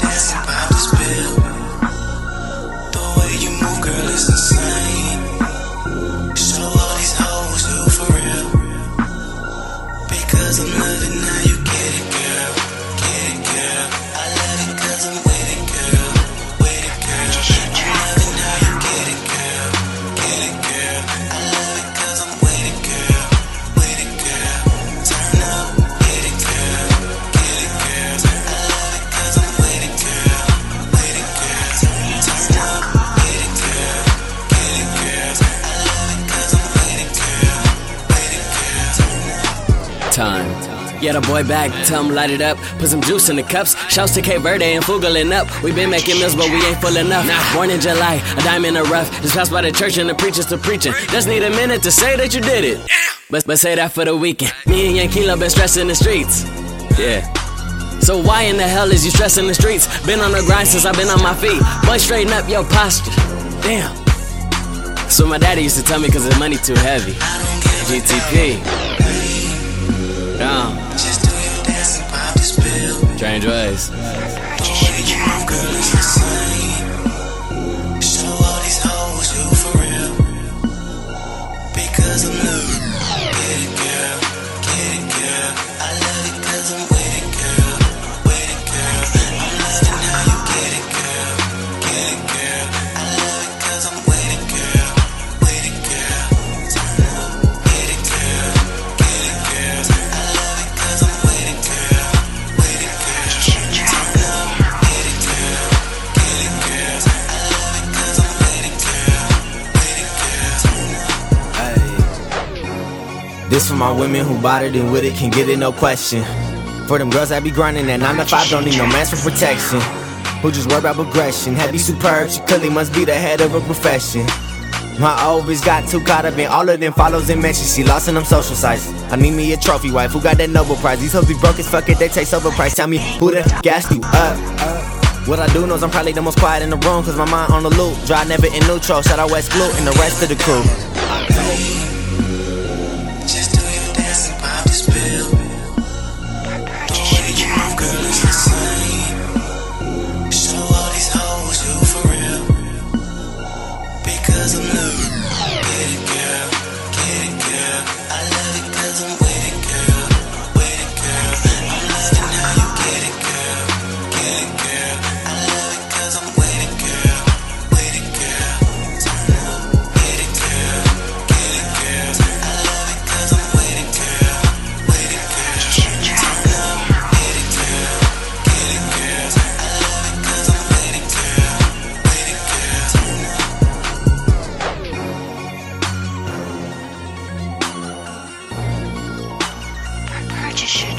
Just. The way you move, girl, is insane. Time. Yeah, the boy back, tell him light it up. Put some juice in the cups. Shouts to Cape Verde and Fugalin up. We been making meals, but we ain't full enough. Born in July, a diamond in the rough. Just passed by the church and the preachers to preaching. Just need a minute to say that you did it. But, but say that for the weekend. Me and Yankila been stressing the streets. Yeah. So why in the hell is you stressing the streets? Been on the grind since I've been on my feet. Boy, straighten up your posture. Damn. So my daddy used to tell me cause the money too heavy. GTP. Yeah. Just do your dance and pop the spill. Strange ways. The way you move, girl, is insane. Show all these hoes you for real. Because I'm loving. This for my women who it and with it can get it, no question. For them girls that be grinding at 9 to 5, don't need no man for protection. Who just worry about progression. Heavy superb, she clearly must be the head of a profession. My old bitch got too caught up in all of them follows and mentions. She lost in them social sites. I need me a trophy wife who got that Nobel Prize. These hoes be broke as fuck it, they take overpriced. Tell me who the f- gassed you up. What I do knows I'm probably the most quiet in the room, cause my mind on the loop. Drive never in neutral, shout out West Blue and the rest of the crew. Cause I'm new. Get it, girl. magician.